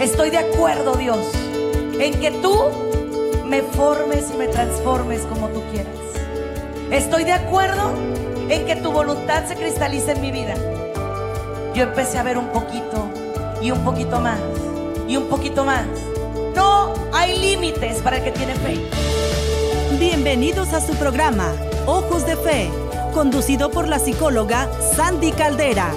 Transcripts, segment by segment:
Estoy de acuerdo, Dios, en que tú me formes y me transformes como tú quieras. Estoy de acuerdo en que tu voluntad se cristalice en mi vida. Yo empecé a ver un poquito y un poquito más y un poquito más. No hay límites para el que tiene fe. Bienvenidos a su programa, Ojos de Fe, conducido por la psicóloga Sandy Caldera.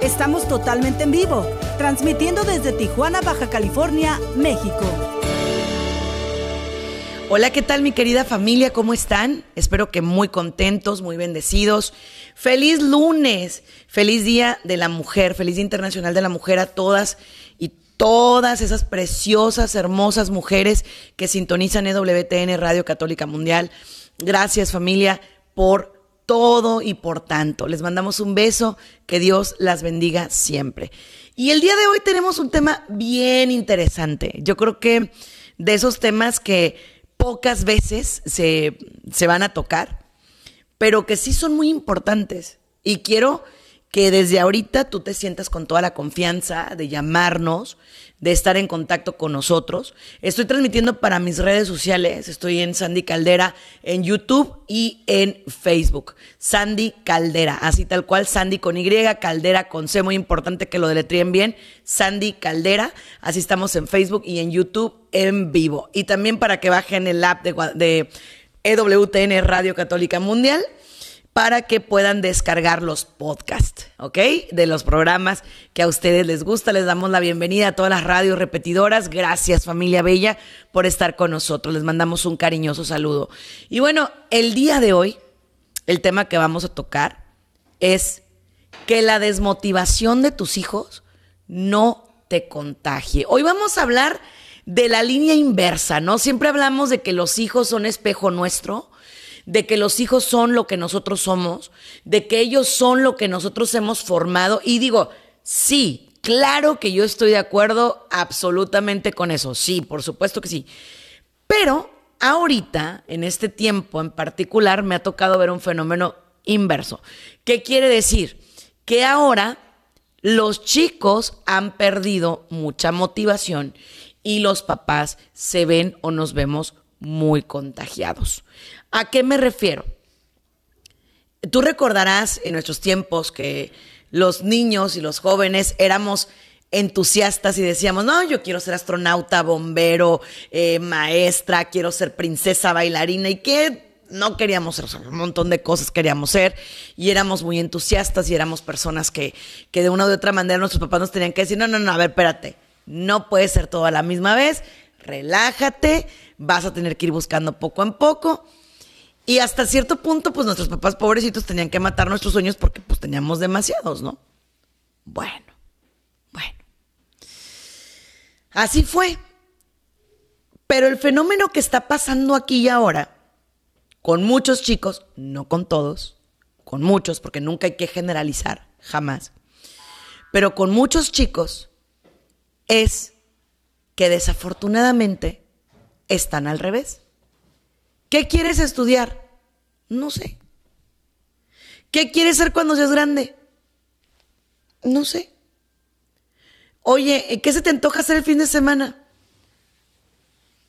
Estamos totalmente en vivo, transmitiendo desde Tijuana, Baja California, México. Hola, ¿qué tal mi querida familia? ¿Cómo están? Espero que muy contentos, muy bendecidos. Feliz lunes, feliz Día de la Mujer, feliz Día Internacional de la Mujer a todas y todas esas preciosas, hermosas mujeres que sintonizan EWTN Radio Católica Mundial. Gracias familia por todo y por tanto. Les mandamos un beso, que Dios las bendiga siempre. Y el día de hoy tenemos un tema bien interesante. Yo creo que de esos temas que pocas veces se, se van a tocar, pero que sí son muy importantes. Y quiero que desde ahorita tú te sientas con toda la confianza de llamarnos, de estar en contacto con nosotros. Estoy transmitiendo para mis redes sociales, estoy en Sandy Caldera, en YouTube y en Facebook. Sandy Caldera, así tal cual, Sandy con Y, Caldera con C, muy importante que lo deletríen bien, Sandy Caldera, así estamos en Facebook y en YouTube en vivo. Y también para que bajen el app de, de EWTN Radio Católica Mundial para que puedan descargar los podcasts, ¿ok? De los programas que a ustedes les gusta. Les damos la bienvenida a todas las radios repetidoras. Gracias familia Bella por estar con nosotros. Les mandamos un cariñoso saludo. Y bueno, el día de hoy, el tema que vamos a tocar es que la desmotivación de tus hijos no te contagie. Hoy vamos a hablar de la línea inversa, ¿no? Siempre hablamos de que los hijos son espejo nuestro de que los hijos son lo que nosotros somos, de que ellos son lo que nosotros hemos formado. Y digo, sí, claro que yo estoy de acuerdo absolutamente con eso. Sí, por supuesto que sí. Pero ahorita, en este tiempo en particular, me ha tocado ver un fenómeno inverso. ¿Qué quiere decir? Que ahora los chicos han perdido mucha motivación y los papás se ven o nos vemos muy contagiados. ¿A qué me refiero? Tú recordarás en nuestros tiempos que los niños y los jóvenes éramos entusiastas y decíamos, no, yo quiero ser astronauta, bombero, eh, maestra, quiero ser princesa, bailarina y que no queríamos ser, un montón de cosas queríamos ser y éramos muy entusiastas y éramos personas que, que de una u otra manera nuestros papás nos tenían que decir, no, no, no, a ver, espérate, no puede ser todo a la misma vez, relájate, vas a tener que ir buscando poco en poco y hasta cierto punto, pues nuestros papás pobrecitos tenían que matar nuestros sueños porque pues teníamos demasiados, ¿no? Bueno, bueno. Así fue. Pero el fenómeno que está pasando aquí y ahora, con muchos chicos, no con todos, con muchos, porque nunca hay que generalizar, jamás, pero con muchos chicos, es que desafortunadamente están al revés. ¿Qué quieres estudiar? No sé. ¿Qué quieres ser cuando seas grande? No sé. Oye, ¿qué se te antoja hacer el fin de semana?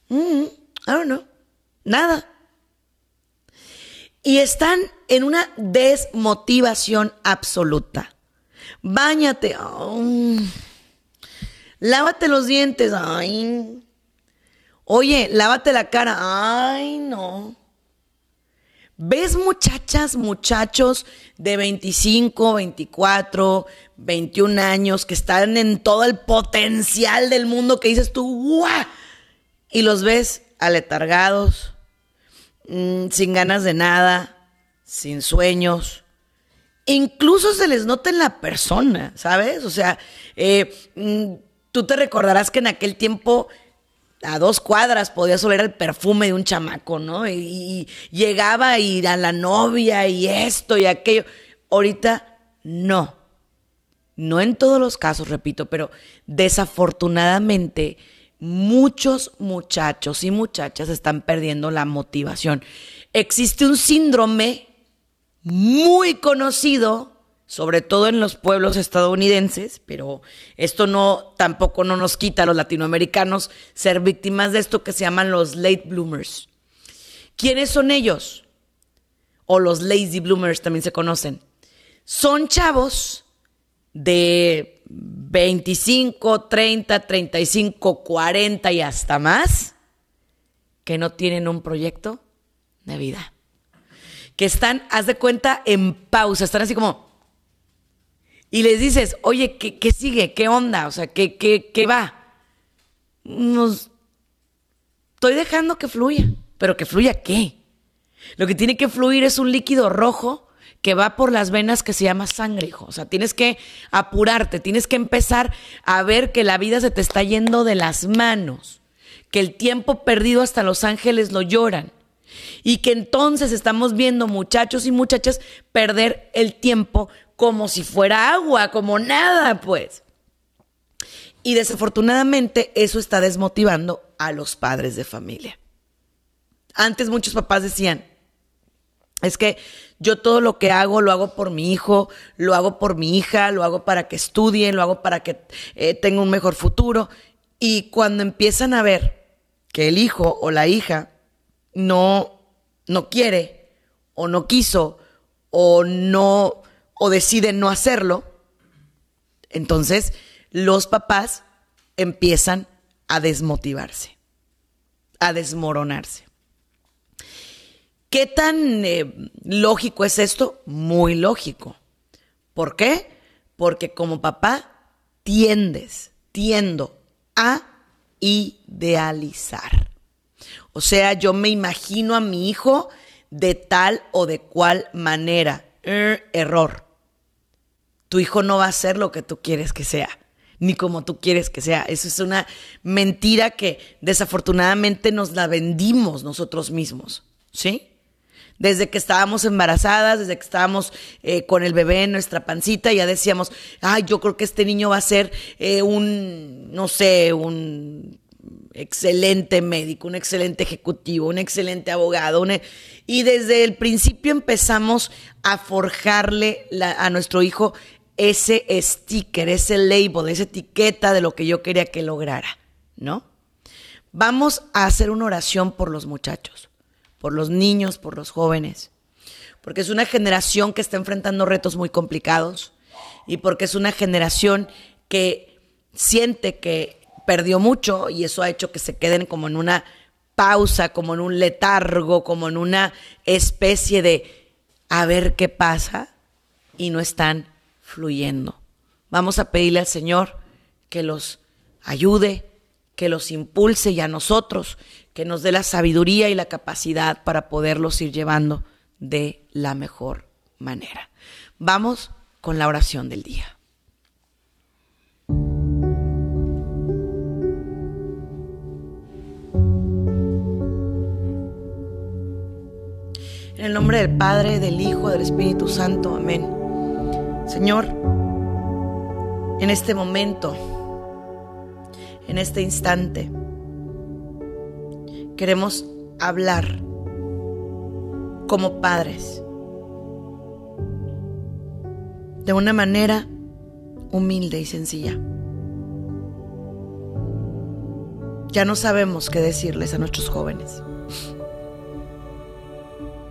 Mm, I don't know. Nada. Y están en una desmotivación absoluta. Báñate. Lávate los dientes. Ay. Oye, lávate la cara. Ay, no. ¿Ves muchachas, muchachos de 25, 24, 21 años que están en todo el potencial del mundo que dices tú, ¡guau! Y los ves aletargados, mm, sin ganas de nada, sin sueños. Incluso se les nota en la persona, ¿sabes? O sea, eh, mm, tú te recordarás que en aquel tiempo a dos cuadras podías oler el perfume de un chamaco, ¿no? Y, llegaba y a la novia y esto y aquello. Ahorita no. No en todos los casos, repito, pero desafortunadamente muchos muchachos y muchachas están perdiendo la motivación. Existe un síndrome muy conocido, sobre todo en los pueblos estadounidenses, pero esto no tampoco no nos quita a los latinoamericanos ser víctimas de esto que se llaman los late bloomers. ¿Quiénes son ellos? O los lazy bloomers también se conocen. Son chavos de 25, 30, 35, 40 y hasta más que no tienen un proyecto de vida. Que están, haz de cuenta, en pausa, están así como, y les dices, oye, ¿qué, sigue? ¿Qué onda? O sea, ¿qué, qué, qué va? Nos... Estoy dejando que fluya, pero que fluya qué? Lo que tiene que fluir es un líquido rojo que va por las venas que se llama sangre, hijo. O sea, tienes que apurarte, tienes que empezar a ver que la vida se te está yendo de las manos, que el tiempo perdido hasta los ángeles lo lloran. Y que entonces estamos viendo muchachos y muchachas perder el tiempo como si fuera agua, como nada, pues. Y desafortunadamente eso está desmotivando a los padres de familia. Antes muchos papás decían, es que yo todo lo que hago lo hago por mi hijo, lo hago por mi hija, lo hago para que estudien, lo hago para que eh, tenga un mejor futuro. Y cuando empiezan a ver que el hijo o la hija no, no quiere o no quiso o no o deciden no hacerlo, entonces los papás empiezan a desmotivarse, a desmoronarse. ¿Qué tan eh, lógico es esto? Muy lógico. ¿Por qué? Porque como papá tiendes, tiendo a idealizar. O sea, yo me imagino a mi hijo de tal o de cual manera. Er, error tu hijo no va a ser lo que tú quieres que sea, ni como tú quieres que sea. Eso es una mentira que desafortunadamente nos la vendimos nosotros mismos, ¿sí? Desde que estábamos embarazadas, desde que estábamos eh, con el bebé en nuestra pancita, ya decíamos, ay, yo creo que este niño va a ser eh, un, no sé, un excelente médico, un excelente ejecutivo, un excelente abogado. E-, y desde el principio empezamos a forjarle a nuestro hijo ese sticker, ese label, esa etiqueta de lo que yo quería que lograra, ¿no? Vamos a hacer una oración por los muchachos, por los niños, por los jóvenes, porque es una generación que está enfrentando retos muy complicados y porque es una generación que siente que perdió mucho y eso ha hecho que se queden como en una pausa, como en un letargo, como en una especie de a ver qué pasa y no están fluyendo. Vamos a pedirle al Señor que los ayude, que los impulse y a nosotros que nos dé la sabiduría y la capacidad para poderlos ir llevando de la mejor manera. Vamos con la oración del día. En el nombre del Padre, del Hijo, del Espíritu Santo. Amén. Señor, en este momento, en este instante, queremos hablar como padres de una manera humilde y sencilla. Ya no sabemos qué decirles a nuestros jóvenes.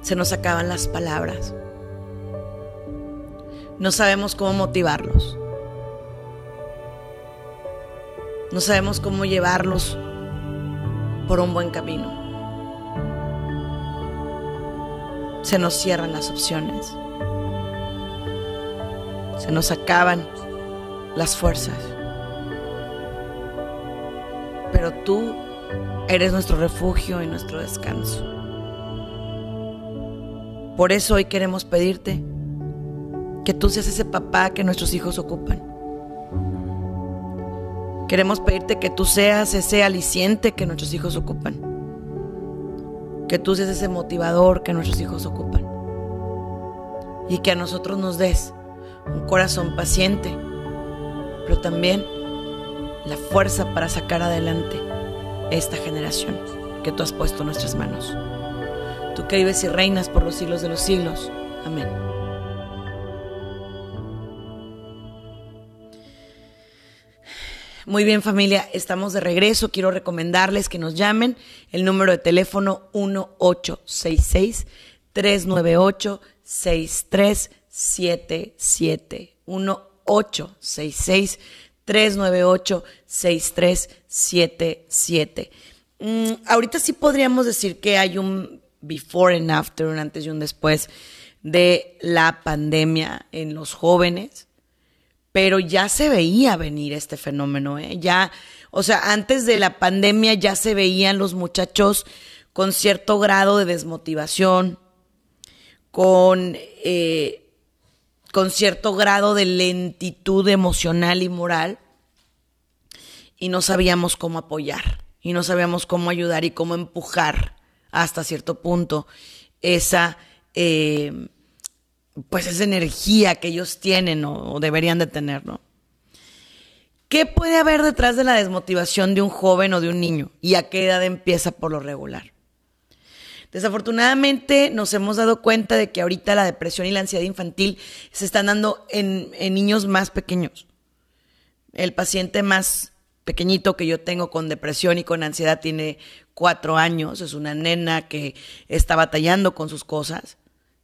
Se nos acaban las palabras. No sabemos cómo motivarlos. No sabemos cómo llevarlos por un buen camino. Se nos cierran las opciones. Se nos acaban las fuerzas. Pero tú eres nuestro refugio y nuestro descanso. Por eso hoy queremos pedirte que tú seas ese papá que nuestros hijos ocupan. Queremos pedirte que tú seas ese aliciente que nuestros hijos ocupan. Que tú seas ese motivador que nuestros hijos ocupan. Y que a nosotros nos des un corazón paciente, pero también la fuerza para sacar adelante esta generación que tú has puesto en nuestras manos. Tú que vives y reinas por los siglos de los siglos. Amén. Muy bien familia, estamos de regreso. Quiero recomendarles que nos llamen. El número de teléfono 1866 398 6377. 1866 398 6377. ahorita sí podríamos decir que hay un before and after, un antes y un después de la pandemia en los jóvenes, pero ya se veía venir este fenómeno, ¿eh? Ya, o sea, antes de la pandemia ya se veían los muchachos con cierto grado de desmotivación, con, eh, con cierto grado de lentitud emocional y moral, y no sabíamos cómo apoyar, y no sabíamos cómo ayudar y cómo empujar hasta cierto punto esa, eh, pues esa energía que ellos tienen o, deberían de tener, ¿no? ¿Qué puede haber detrás de la desmotivación de un joven o de un niño? ¿Y a qué edad empieza por lo regular? Desafortunadamente nos hemos dado cuenta de que ahorita la depresión y la ansiedad infantil se están dando en, en niños más pequeños. El paciente más pequeñito que yo tengo con depresión y con ansiedad tiene cuatro años, es una nena que está batallando con sus cosas,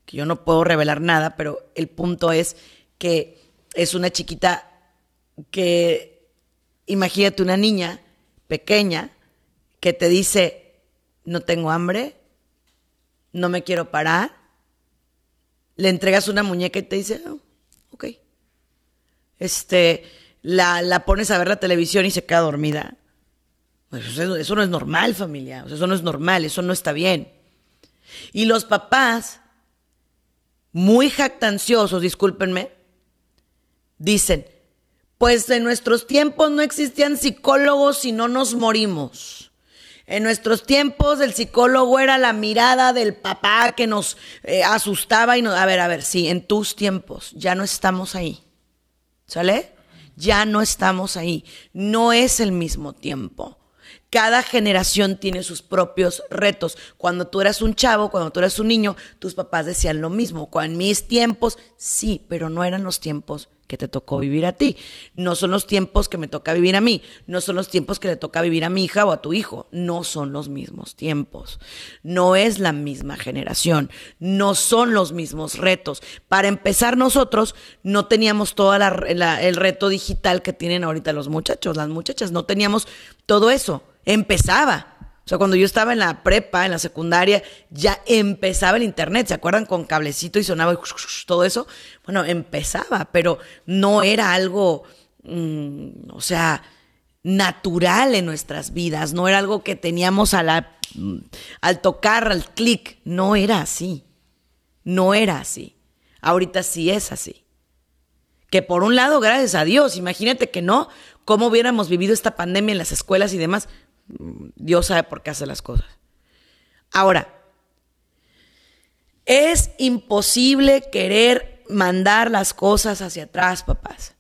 que yo no puedo revelar nada, pero el punto es que es una chiquita que, imagínate una niña pequeña que te dice, no tengo hambre, no me quiero parar, le entregas una muñeca y te dice, oh, ok. Este, la, la pones a ver la televisión y se queda dormida. Pues eso, no es normal, familia. eso no es normal, eso no está bien. Y los papás, muy jactanciosos, discúlpenme, dicen, pues en nuestros tiempos no existían psicólogos y no nos morimos. En nuestros tiempos el psicólogo era la mirada del papá que nos eh, asustaba y nos... A ver, a ver, sí, en tus tiempos ya no estamos ahí. ¿Sale? Ya no estamos ahí. No es el mismo tiempo. Cada generación tiene sus propios retos. Cuando tú eras un chavo, cuando tú eras un niño, tus papás decían lo mismo. En mis tiempos, sí, pero no eran los tiempos que te tocó vivir a ti. No son los tiempos que me toca vivir a mí. No son los tiempos que le toca vivir a mi hija o a tu hijo. No son los mismos tiempos. No es la misma generación. No son los mismos retos. Para empezar, nosotros no teníamos todo el reto digital que tienen ahorita los muchachos, las muchachas. No teníamos todo eso empezaba. O sea, cuando yo estaba en la prepa, en la secundaria, ya empezaba el internet. ¿Se acuerdan? Con cablecito y sonaba todo eso. Bueno, empezaba, pero no era algo, mm, o sea, natural en nuestras vidas. No era algo que teníamos a la, mm, al tocar, al clic. No era así. No era así. Ahorita sí es así. Que por un lado, gracias a Dios, imagínate que no, cómo hubiéramos vivido esta pandemia en las escuelas y demás. Dios sabe por qué hace las cosas. Ahora, es imposible querer mandar las cosas hacia atrás, papás.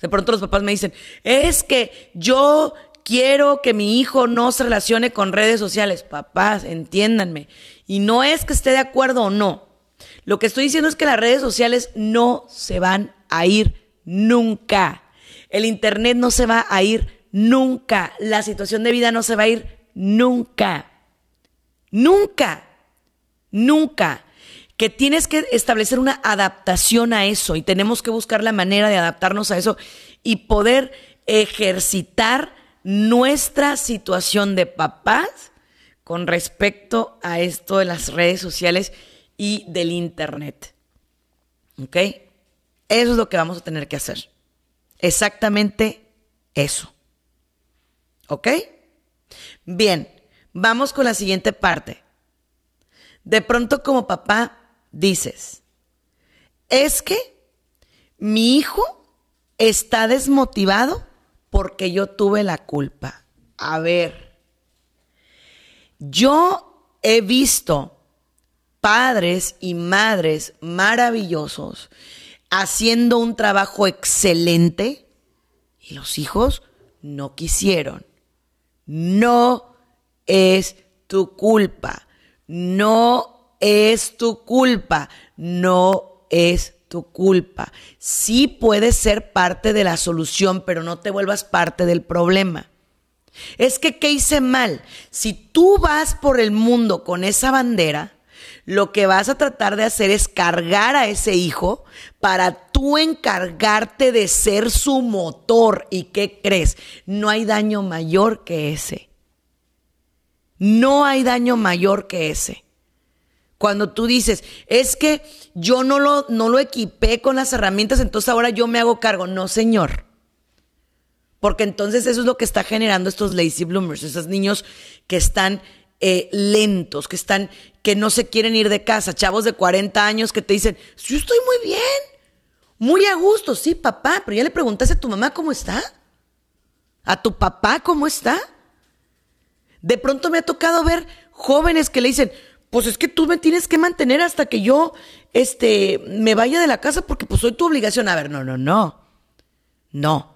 De pronto los papás me dicen, es que yo quiero que mi hijo no se relacione con redes sociales. Papás, entiéndanme. Y no es que esté de acuerdo o no. Lo que estoy diciendo es que las redes sociales no se van a ir nunca. El Internet no se va a ir Nunca. La situación de vida no se va a ir nunca. Nunca. Nunca. Que tienes que establecer una adaptación a eso y tenemos que buscar la manera de adaptarnos a eso y poder ejercitar nuestra situación de papás con respecto a esto de las redes sociales y del Internet. ¿Ok? Eso es lo que vamos a tener que hacer. Exactamente eso. ¿Ok? Bien, vamos con la siguiente parte. De pronto como papá dices, es que mi hijo está desmotivado porque yo tuve la culpa. A ver, yo he visto padres y madres maravillosos haciendo un trabajo excelente y los hijos no quisieron. No es tu culpa. No es tu culpa. No es tu culpa. Sí puedes ser parte de la solución, pero no te vuelvas parte del problema. Es que, ¿qué hice mal? Si tú vas por el mundo con esa bandera, lo que vas a tratar de hacer es cargar a ese hijo para tú encargarte de ser su motor. ¿Y qué crees? No hay daño mayor que ese. No hay daño mayor que ese. Cuando tú dices, es que yo no lo, no lo equipé con las herramientas, entonces ahora yo me hago cargo. No, señor. Porque entonces eso es lo que está generando estos lazy bloomers, esos niños que están eh, lentos, que están, que no se quieren ir de casa, chavos de 40 años que te dicen, yo estoy muy bien, muy a gusto, sí, papá, pero ya le preguntaste a tu mamá cómo está, a tu papá cómo está. De pronto me ha tocado ver jóvenes que le dicen, pues es que tú me tienes que mantener hasta que yo este, me vaya de la casa porque pues soy tu obligación. A ver, no, no, no. No.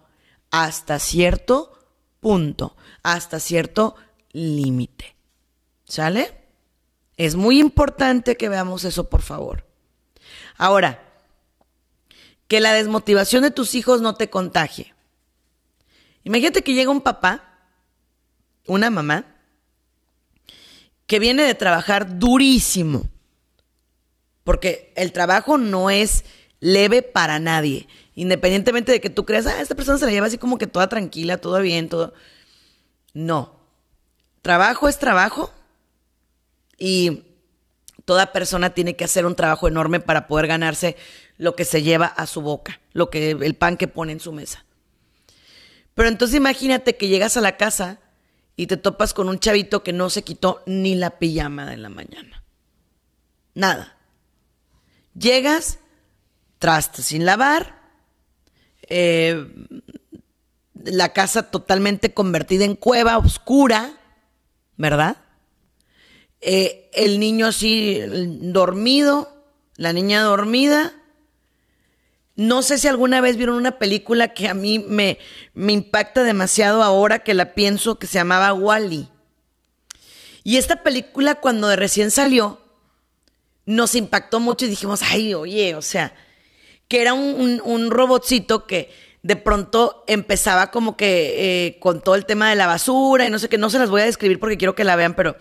Hasta cierto punto, hasta cierto límite. ¿Sale? Es muy importante que veamos eso, por favor. Ahora, que la desmotivación de tus hijos no te contagie. Imagínate que llega un papá, una mamá, que viene de trabajar durísimo, porque el trabajo no es leve para nadie, independientemente de que tú creas, ah, esta persona se la lleva así como que toda tranquila, todo bien, todo. No. Trabajo es trabajo y toda persona tiene que hacer un trabajo enorme para poder ganarse lo que se lleva a su boca, lo que el pan que pone en su mesa. Pero entonces imagínate que llegas a la casa y te topas con un chavito que no se quitó ni la pijama de la mañana. Nada. Llegas, traste sin lavar, eh, la casa totalmente convertida en cueva oscura, ¿verdad? Eh, el niño así dormido, la niña dormida, no sé si alguna vez vieron una película que a mí me, me impacta demasiado ahora que la pienso, que se llamaba Wally. Y esta película cuando de recién salió, nos impactó mucho y dijimos, ay, oye, o sea, que era un, un, robotcito que de pronto empezaba como que eh, con todo el tema de la basura y no sé qué, no se las voy a describir porque quiero que la vean, pero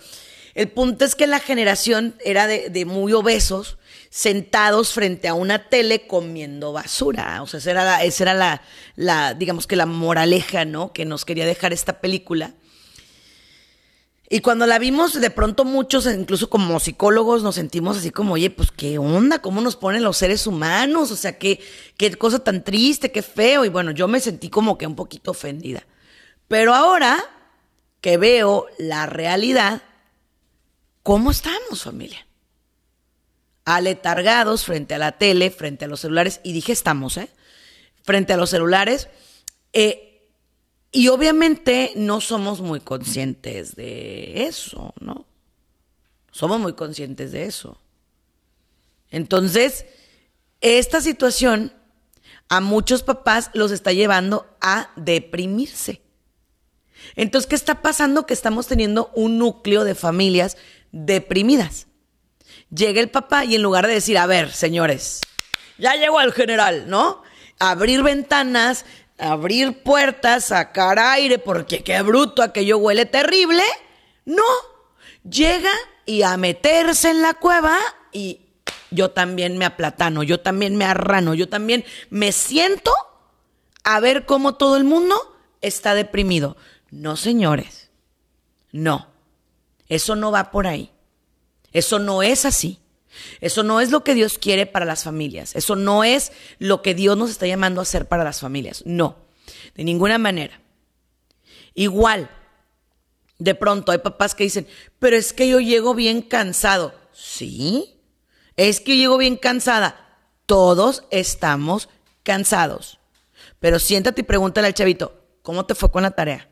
el punto es que la generación era de, muy obesos sentados frente a una tele comiendo basura. O sea, esa era la, la, la, digamos que la moraleja, ¿no? Que nos quería dejar esta película. Y cuando la vimos, de pronto muchos, incluso como psicólogos, nos sentimos así como, oye, pues qué onda, cómo nos ponen los seres humanos, o sea, qué, qué cosa tan triste, qué feo. Y bueno, yo me sentí como que un poquito ofendida. Pero ahora que veo la realidad, ¿cómo estamos, familia? aletargados frente a la tele, frente a los celulares, y dije estamos, ¿eh? Frente a los celulares. Eh, y obviamente no somos muy conscientes de eso, ¿no? Somos muy conscientes de eso. Entonces, esta situación a muchos papás los está llevando a deprimirse. Entonces, ¿qué está pasando? Que estamos teniendo un núcleo de familias deprimidas. Llega el papá y en lugar de decir, a ver, señores, ya llegó el general, ¿no? Abrir ventanas, abrir puertas, sacar aire, porque qué bruto, aquello huele terrible. No, llega y a meterse en la cueva y yo también me aplatano, yo también me arrano, yo también me siento a ver cómo todo el mundo está deprimido. No, señores, no, eso no va por ahí. Eso no es así. Eso no es lo que Dios quiere para las familias. Eso no es lo que Dios nos está llamando a hacer para las familias. No, de ninguna manera. Igual, de pronto hay papás que dicen, pero es que yo llego bien cansado. Sí, es que yo llego bien cansada. Todos estamos cansados. Pero siéntate y pregúntale al chavito, ¿cómo te fue con la tarea?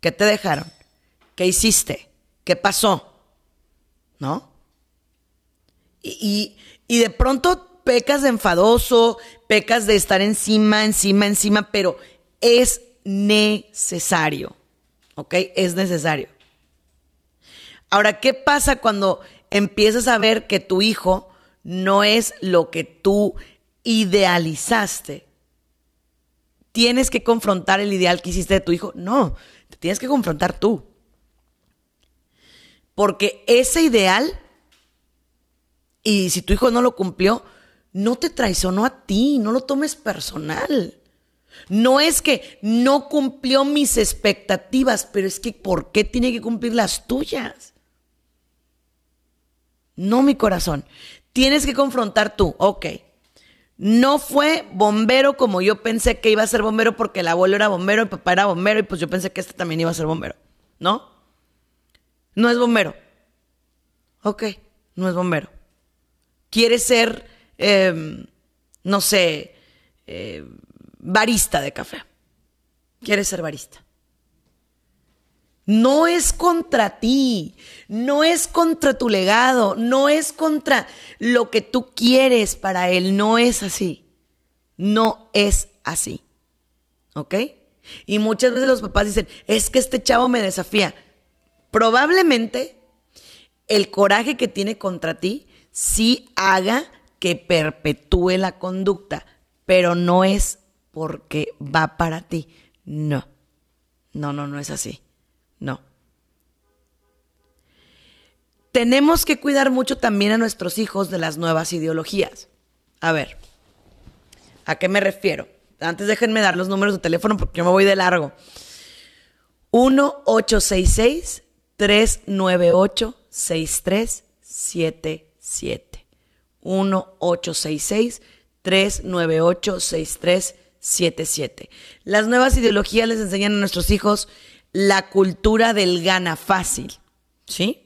¿Qué te dejaron? ¿Qué hiciste? ¿Qué pasó? ¿No? Y, de pronto pecas de enfadoso, pecas de estar encima, encima, encima, pero es necesario. ¿Ok? Es necesario. Ahora, ¿qué pasa cuando empiezas a ver que tu hijo no es lo que tú idealizaste, tienes que confrontar el ideal que hiciste de tu hijo. No, te tienes que confrontar tú. Porque ese ideal, y si tu hijo no lo cumplió, no te traicionó a ti, no lo tomes personal. No es que no cumplió mis expectativas, pero es que ¿por qué tiene que cumplir las tuyas? No, mi corazón. Tienes que confrontar tú, ok. No fue bombero como yo pensé que iba a ser bombero porque el abuelo era bombero, el papá era bombero y pues yo pensé que este también iba a ser bombero. ¿No? No es bombero. Ok, no es bombero. Quiere ser, em, no sé, eh, barista de café. Quiere ser barista. No es contra ti, no es contra tu legado, no es contra lo que tú quieres para él, no es así. No es así. ¿Ok? Y muchas veces los papás dicen, es que este chavo me desafía. Probablemente el coraje que tiene contra ti sí haga que perpetúe la conducta, pero no es porque va para ti. No, no, no, no es así. No. Tenemos que cuidar mucho también a nuestros hijos de las nuevas ideologías. A ver, ¿a qué me refiero? Antes déjenme dar los números de teléfono porque yo me voy de largo. 1-866-398-6377. 1-866-398-6377. Las nuevas ideologías les enseñan a nuestros hijos la cultura del gana fácil, ¿sí?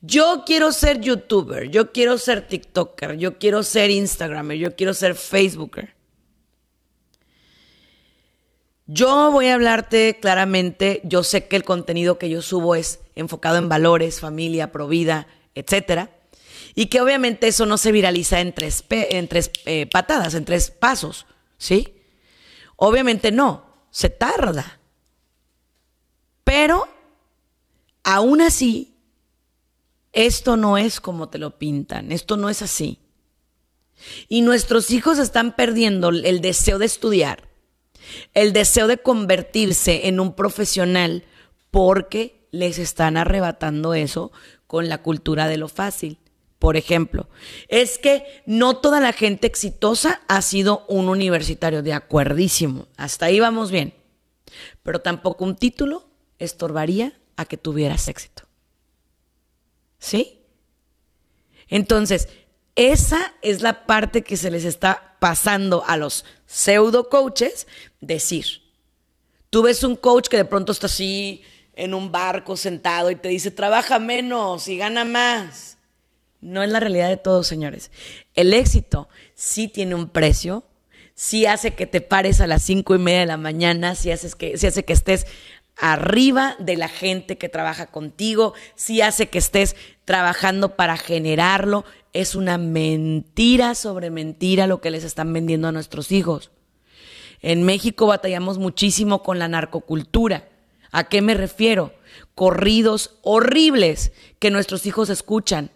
Yo quiero ser youtuber, yo quiero ser TikToker, yo quiero ser Instagramer, yo quiero ser Facebooker. Yo voy a hablarte claramente, yo sé que el contenido que yo subo es enfocado en valores, familia, provida, etcétera, y que obviamente eso no se viraliza en tres, en tres eh, patadas, en tres pasos, ¿sí? Obviamente no, se tarda. Pero, aún así, esto no es como te lo pintan, esto no es así. Y nuestros hijos están perdiendo el deseo de estudiar, el deseo de convertirse en un profesional porque les están arrebatando eso con la cultura de lo fácil. Por ejemplo, es que no toda la gente exitosa ha sido un universitario, de acuerdísimo, hasta ahí vamos bien, pero tampoco un título estorbaría a que tuvieras éxito. ¿Sí? Entonces, esa es la parte que se les está pasando a los pseudo coaches decir. Tú ves un coach que de pronto está así en un barco sentado y te dice, trabaja menos y gana más. No es la realidad de todos, señores. El éxito sí tiene un precio, sí hace que te pares a las cinco y media de la mañana, sí, que, sí hace que estés arriba de la gente que trabaja contigo, si hace que estés trabajando para generarlo. Es una mentira sobre mentira lo que les están vendiendo a nuestros hijos. En México batallamos muchísimo con la narcocultura. ¿A qué me refiero? Corridos horribles que nuestros hijos escuchan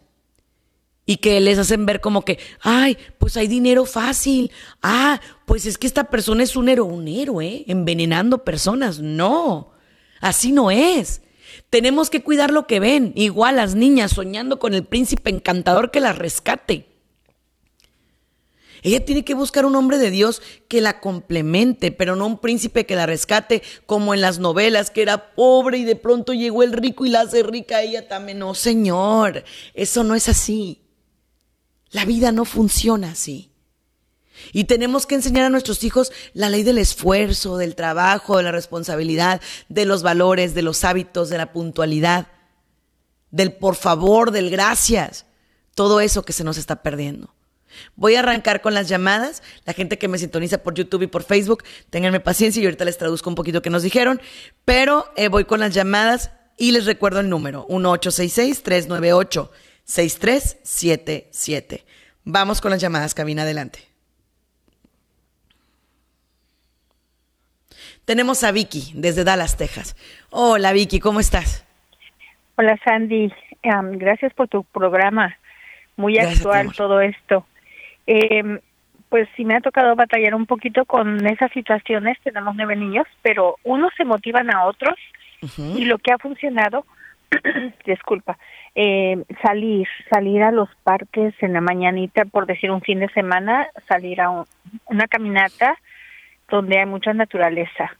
y que les hacen ver como que, ay, pues hay dinero fácil. Ah, pues es que esta persona es un héroe, un héroe, envenenando personas. No. Así no es. Tenemos que cuidar lo que ven. Igual las niñas soñando con el príncipe encantador que las rescate. Ella tiene que buscar un hombre de Dios que la complemente, pero no un príncipe que la rescate como en las novelas, que era pobre y de pronto llegó el rico y la hace rica ella también. No, señor, eso no es así. La vida no funciona así. Y tenemos que enseñar a nuestros hijos la ley del esfuerzo, del trabajo, de la responsabilidad, de los valores, de los hábitos, de la puntualidad, del por favor, del gracias. Todo eso que se nos está perdiendo. Voy a arrancar con las llamadas. La gente que me sintoniza por YouTube y por Facebook, ténganme paciencia y ahorita les traduzco un poquito que nos dijeron. Pero eh, voy con las llamadas y les recuerdo el número: 1866-398-6377. Vamos con las llamadas, cabina adelante. Tenemos a Vicky desde Dallas, Texas. Hola Vicky, ¿cómo estás? Hola Sandy, gracias por tu programa. Muy actual todo esto. Eh, pues sí me ha tocado batallar un poquito con esas situaciones. Tenemos nueve niños, pero unos se motivan a otros y lo que ha funcionado, disculpa, eh, salir, salir a los parques en la mañanita, por decir un fin de semana, salir a una caminata donde hay mucha naturaleza.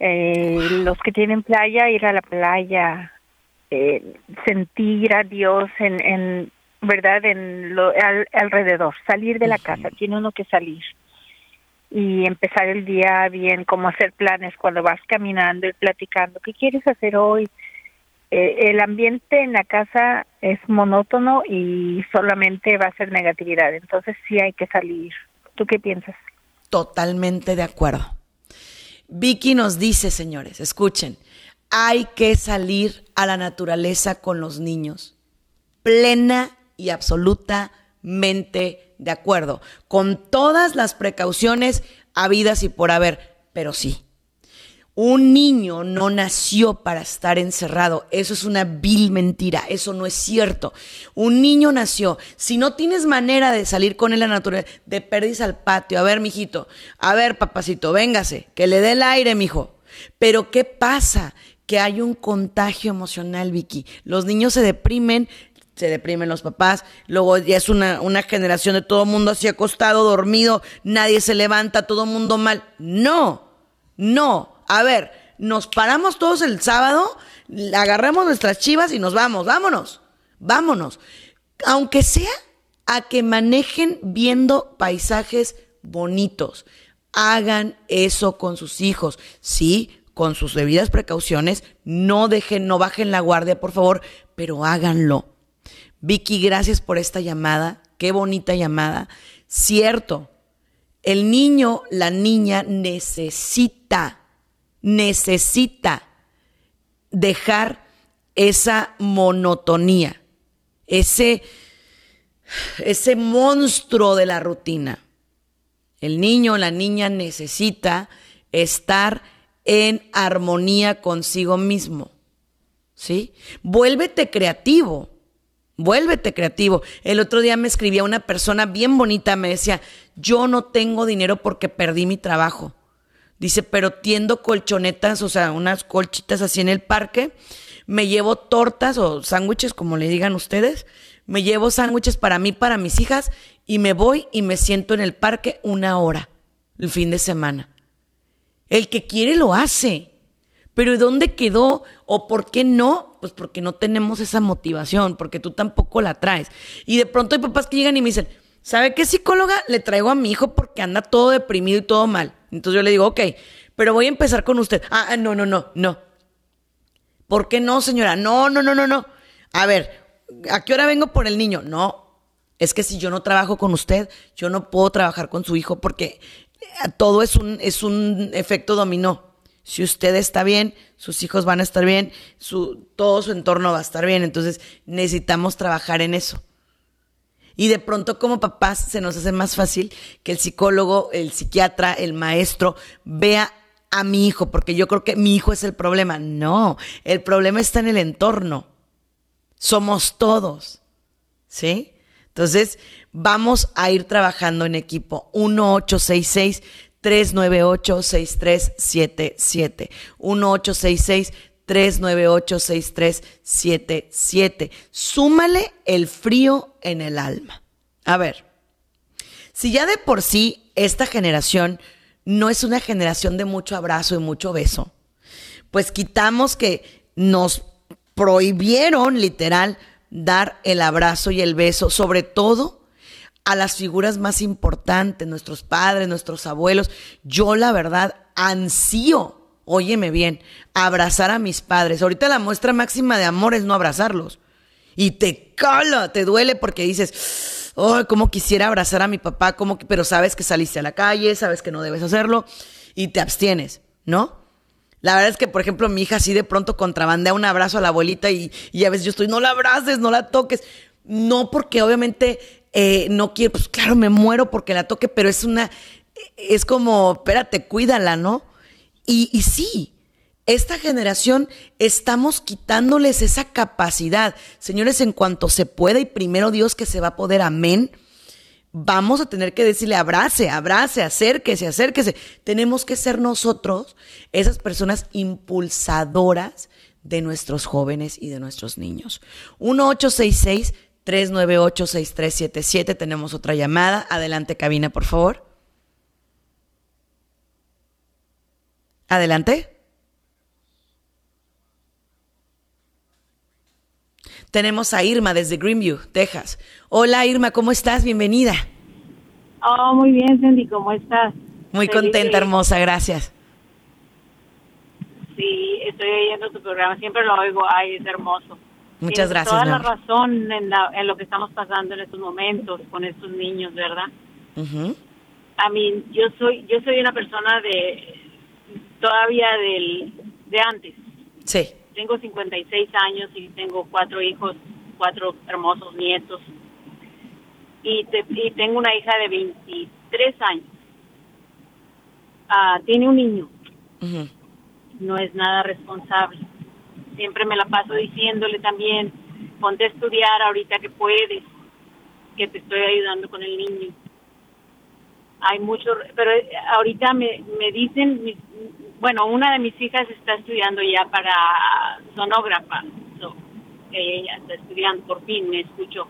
Eh, los que tienen playa, ir a la playa, eh, sentir a Dios en, en verdad en lo alrededor, salir de la casa, tiene uno que salir y empezar el día bien, como hacer planes cuando vas caminando y platicando, ¿qué quieres hacer hoy? Eh, el ambiente en la casa es monótono y solamente va a ser negatividad, entonces sí hay que salir. ¿Tú qué piensas? Totalmente de acuerdo. Vicky nos dice, señores, escuchen, hay que salir a la naturaleza con los niños. Plena y absolutamente de acuerdo, con todas las precauciones habidas y por haber, pero sí. Un niño no nació para estar encerrado. Eso es una vil mentira. Eso no es cierto. Un niño nació. Si no tienes manera de salir con él a la naturaleza, de perdiz al patio. A ver, mijito. A ver, papacito, véngase. Que le dé el aire, mijo. Pero ¿qué pasa? Que hay un contagio emocional, Vicky. Los niños se deprimen, se deprimen los papás, luego ya es una, una generación de todo mundo así acostado, dormido, nadie se levanta, todo mundo mal. No, no. A ver, nos paramos todos el sábado, agarramos nuestras chivas y nos vamos, vámonos, vámonos. Aunque sea a que manejen viendo paisajes bonitos. Hagan eso con sus hijos. Sí, con sus debidas precauciones. No dejen, no bajen la guardia, por favor, pero háganlo. Vicky, gracias por esta llamada. Qué bonita llamada. Cierto, el niño, la niña necesita, necesita dejar esa monotonía, ese, ese monstruo de la rutina. El niño, la niña necesita estar en armonía consigo mismo. ¿Sí? Vuélvete creativo. Vuélvete creativo. El otro día me escribía una persona bien bonita, me decía, yo no tengo dinero porque perdí mi trabajo. Dice, pero tiendo colchonetas, o sea, unas colchitas así en el parque. Me llevo tortas o sándwiches, como le digan ustedes. Me llevo sándwiches para mí, para mis hijas, y me voy y me siento en el parque una hora, el fin de semana. El que quiere lo hace. Pero ¿dónde quedó o por qué no? Pues porque no tenemos esa motivación, porque tú tampoco la traes. Y de pronto hay papás que llegan y me dicen, ¿sabe qué psicóloga le traigo a mi hijo porque anda todo deprimido y todo mal? Entonces yo le digo, ok, pero voy a empezar con usted. Ah, ah, no, no, no, no. ¿Por qué no, señora? No, no, no, no, no. A ver, ¿a qué hora vengo por el niño? No, es que si yo no trabajo con usted, yo no puedo trabajar con su hijo porque todo es un, es un efecto dominó. Si usted está bien, sus hijos van a estar bien, su, todo su entorno va a estar bien. Entonces necesitamos trabajar en eso. Y de pronto como papás se nos hace más fácil que el psicólogo, el psiquiatra, el maestro vea a mi hijo, porque yo creo que mi hijo es el problema. No, el problema está en el entorno. Somos todos. ¿Sí? Entonces, vamos a ir trabajando en equipo. 1866 398-6377. 1866-398-6377. Súmale el frío en el alma. A ver, si ya de por sí esta generación no es una generación de mucho abrazo y mucho beso, pues quitamos que nos prohibieron literal dar el abrazo y el beso, sobre todo a las figuras más importantes, nuestros padres, nuestros abuelos. Yo la verdad ansío, óyeme bien, abrazar a mis padres. Ahorita la muestra máxima de amor es no abrazarlos. Y te cala, te duele porque dices, oh, cómo quisiera abrazar a mi papá, pero sabes que saliste a la calle, sabes que no debes hacerlo y te abstienes, ¿no? La verdad es que, por ejemplo, mi hija así de pronto contrabandea un abrazo a la abuelita y, a veces yo estoy, no la abraces, no la toques. No porque obviamente eh, no quiero, pues claro, me muero porque la toque, pero es una, es como, espérate, cuídala, ¿no? Y, sí, esta generación estamos quitándoles esa capacidad. Señores, en cuanto se pueda y primero Dios que se va a poder, amén. vamos a tener que decirle abrace, abrace, acérquese, acérquese. Tenemos que ser nosotros esas personas impulsadoras de nuestros jóvenes y de nuestros niños. 1866 398 6377 tenemos otra llamada. Adelante, cabina, por favor. Adelante. Tenemos a Irma desde Greenview, Texas. Hola Irma, ¿cómo estás? Bienvenida. Oh, muy bien, Cindy, ¿cómo estás? Muy contenta, hermosa, gracias. Sí, estoy oyendo tu programa, siempre lo oigo, ay, es hermoso. Muchas gracias. Toda la razón en, lo que estamos pasando en estos momentos con estos niños, ¿verdad? A mí, yo soy, yo soy una persona de, todavía del, de antes. Sí. Tengo 56 años y tengo cuatro hijos, cuatro hermosos nietos. Y, y tengo una hija de 23 años. Ah, tiene un niño. No es nada responsable. Siempre me la paso diciéndole también, ponte a estudiar ahorita que puedes, que te estoy ayudando con el niño hay mucho, pero eh, ahorita me, me dicen, bueno, una de mis hijas está estudiando ya para sonógrafa, ella está estudiando, por fin me escuchó.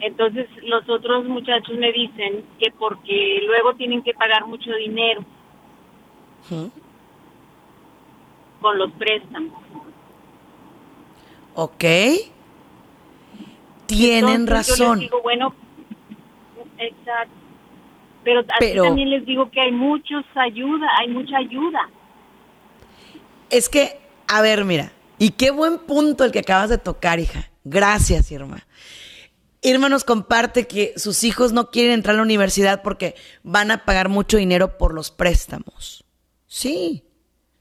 Entonces los otros muchachos me dicen que porque luego tienen que pagar mucho dinero con los préstamos. Ok. Tienen razón. digo, bueno, exacto pero, también les digo que hay muchos ayuda, hay mucha ayuda. Es que, a ver, mira, y qué buen punto el que acabas de tocar, hija. Gracias, Irma. Irma nos comparte que sus hijos no quieren entrar a la universidad porque van a pagar mucho dinero por los préstamos. Sí,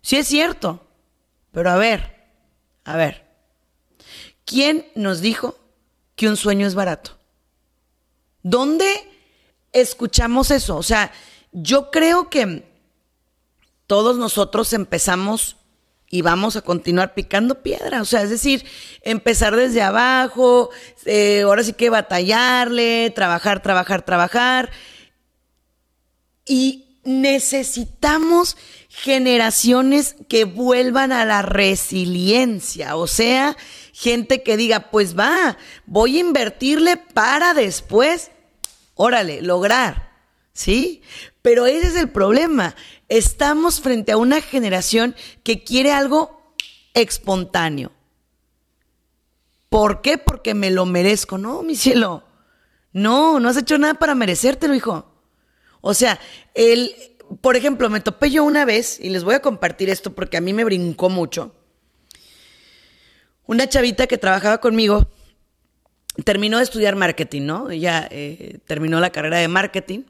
sí es cierto. Pero a ver, a ver, ¿quién nos dijo que un sueño es barato? ¿Dónde escuchamos eso. O sea, yo creo que todos nosotros empezamos y vamos a continuar picando piedra. O sea, es decir, empezar desde abajo, eh, ahora sí que batallarle, trabajar, trabajar, trabajar. Y necesitamos generaciones que vuelvan a la resiliencia, o sea, gente que diga, pues va, voy a invertirle para después órale, lograr, ¿sí? Pero ese es el problema. Estamos frente a una generación que quiere algo espontáneo. ¿Por qué? Porque me lo merezco. No, mi cielo. No, no has hecho nada para merecértelo, hijo. O sea, el, por ejemplo, me topé yo una vez, y les voy a compartir esto porque a mí me brincó mucho. Una chavita que trabajaba conmigo terminó de estudiar marketing, ¿no? Ella eh, terminó la carrera de marketing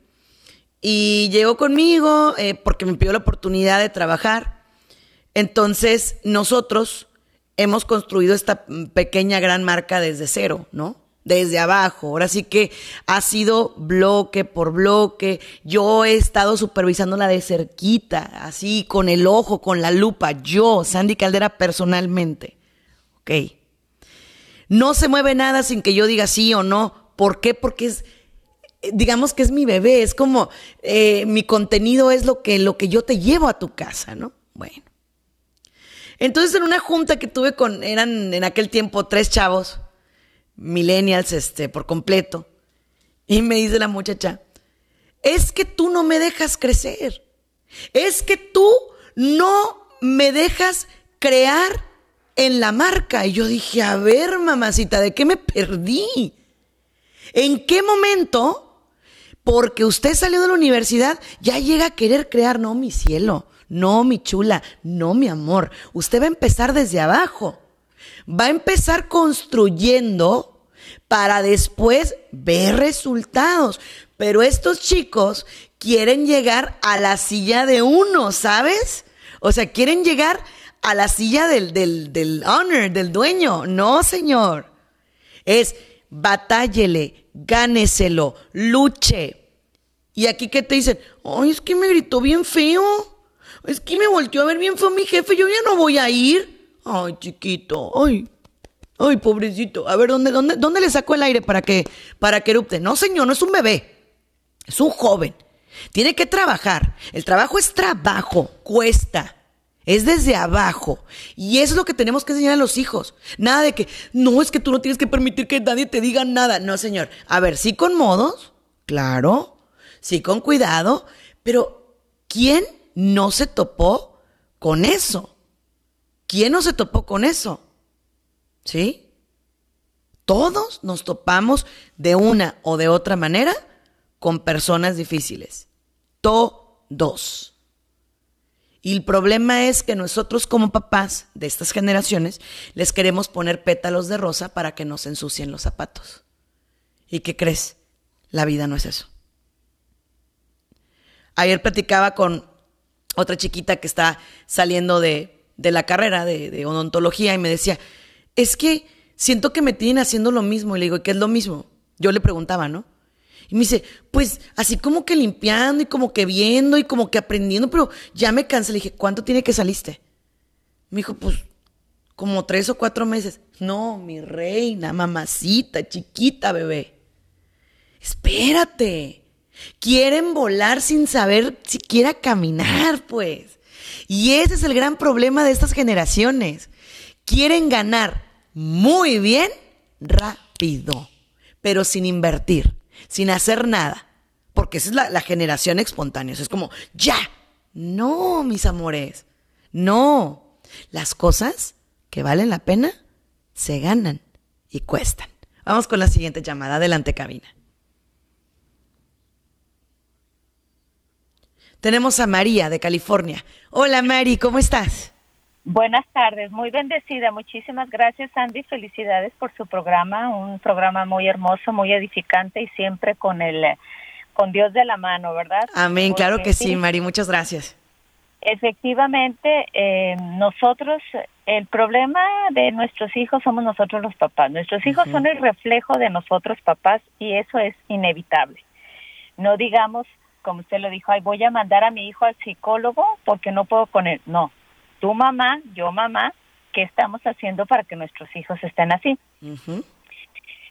y llegó conmigo eh, porque me pidió la oportunidad de trabajar. Entonces, nosotros hemos construido esta pequeña gran marca desde cero, ¿no? Desde abajo. Ahora sí que ha sido bloque por bloque. Yo he estado supervisándola de cerquita, así, con el ojo, con la lupa. Yo, Sandy Caldera, personalmente. Ok. No se mueve nada sin que yo diga sí o no. ¿Por qué? Porque es, digamos que es mi bebé, es como eh, mi contenido es lo que, lo que yo te llevo a tu casa, ¿no? Bueno. Entonces en una junta que tuve con, eran en aquel tiempo tres chavos, millennials, este, por completo, y me dice la muchacha, es que tú no me dejas crecer, es que tú no me dejas crear en la marca. Y yo dije, a ver, mamacita, ¿de qué me perdí? ¿En qué momento? Porque usted salió de la universidad, ya llega a querer crear, no, mi cielo, no, mi chula, no, mi amor. Usted va a empezar desde abajo. Va a empezar construyendo para después ver resultados. Pero estos chicos quieren llegar a la silla de uno, ¿sabes? O sea, quieren llegar a la silla del, del, del honor, del dueño. No, señor. Es batállele, gáneselo, luche. Y aquí que te dicen, ay, es que me gritó bien feo. Es que me volteó a ver bien feo mi jefe, yo ya no voy a ir. Ay, chiquito, ay. Ay, pobrecito. A ver, ¿dónde, dónde, dónde le saco el aire para que, para que erupte? No, señor, no es un bebé. Es un joven. Tiene que trabajar. El trabajo es trabajo. Cuesta. Es desde abajo. Y eso es lo que tenemos que enseñar a los hijos. Nada de que, no, es que tú no tienes que permitir que nadie te diga nada. No, señor. A ver, sí con modos. Claro. Sí con cuidado. Pero, ¿quién no se topó con eso? ¿Quién no se topó con eso? ¿Sí? Todos nos topamos de una o de otra manera con personas difíciles. Todos. Y el problema es que nosotros como papás de estas generaciones les queremos poner pétalos de rosa para que nos ensucien los zapatos. ¿Y qué crees? La vida no es eso. Ayer platicaba con otra chiquita que está saliendo de, la carrera de, de odontología y me decía, es que siento que me tienen haciendo lo mismo. Y le digo, ¿qué es lo mismo? Yo le preguntaba, ¿no? Y me dice, pues así como que limpiando y como que viendo y como que aprendiendo, pero ya me cansé. Le dije, ¿cuánto tiene que saliste? Me dijo, pues como tres o cuatro meses. No, mi reina, mamacita, chiquita, bebé. Espérate. Quieren volar sin saber siquiera caminar, pues. Y ese es el gran problema de estas generaciones. Quieren ganar muy bien rápido, pero sin invertir, sin hacer nada. Porque esa es la, generación espontánea. es como, ya. No, mis amores. No. Las cosas que valen la pena se ganan y cuestan. Vamos con la siguiente llamada. Adelante, cabina. Tenemos a María de California. Hola, Mari, ¿cómo estás? Buenas tardes, muy bendecida. Muchísimas gracias, Andy. Felicidades por su programa, un programa muy hermoso, muy edificante y siempre con el con Dios de la mano, ¿verdad? Amén, claro que sí, Mari, muchas gracias. Efectivamente, eh, nosotros, el problema de nuestros hijos somos nosotros los papás. Nuestros hijos son el reflejo de nosotros papás y eso es inevitable. No digamos, como usted lo dijo, ay, voy a mandar a mi hijo al psicólogo porque no puedo con él. No, tu mamá, yo mamá, ¿qué estamos haciendo para que nuestros hijos estén así?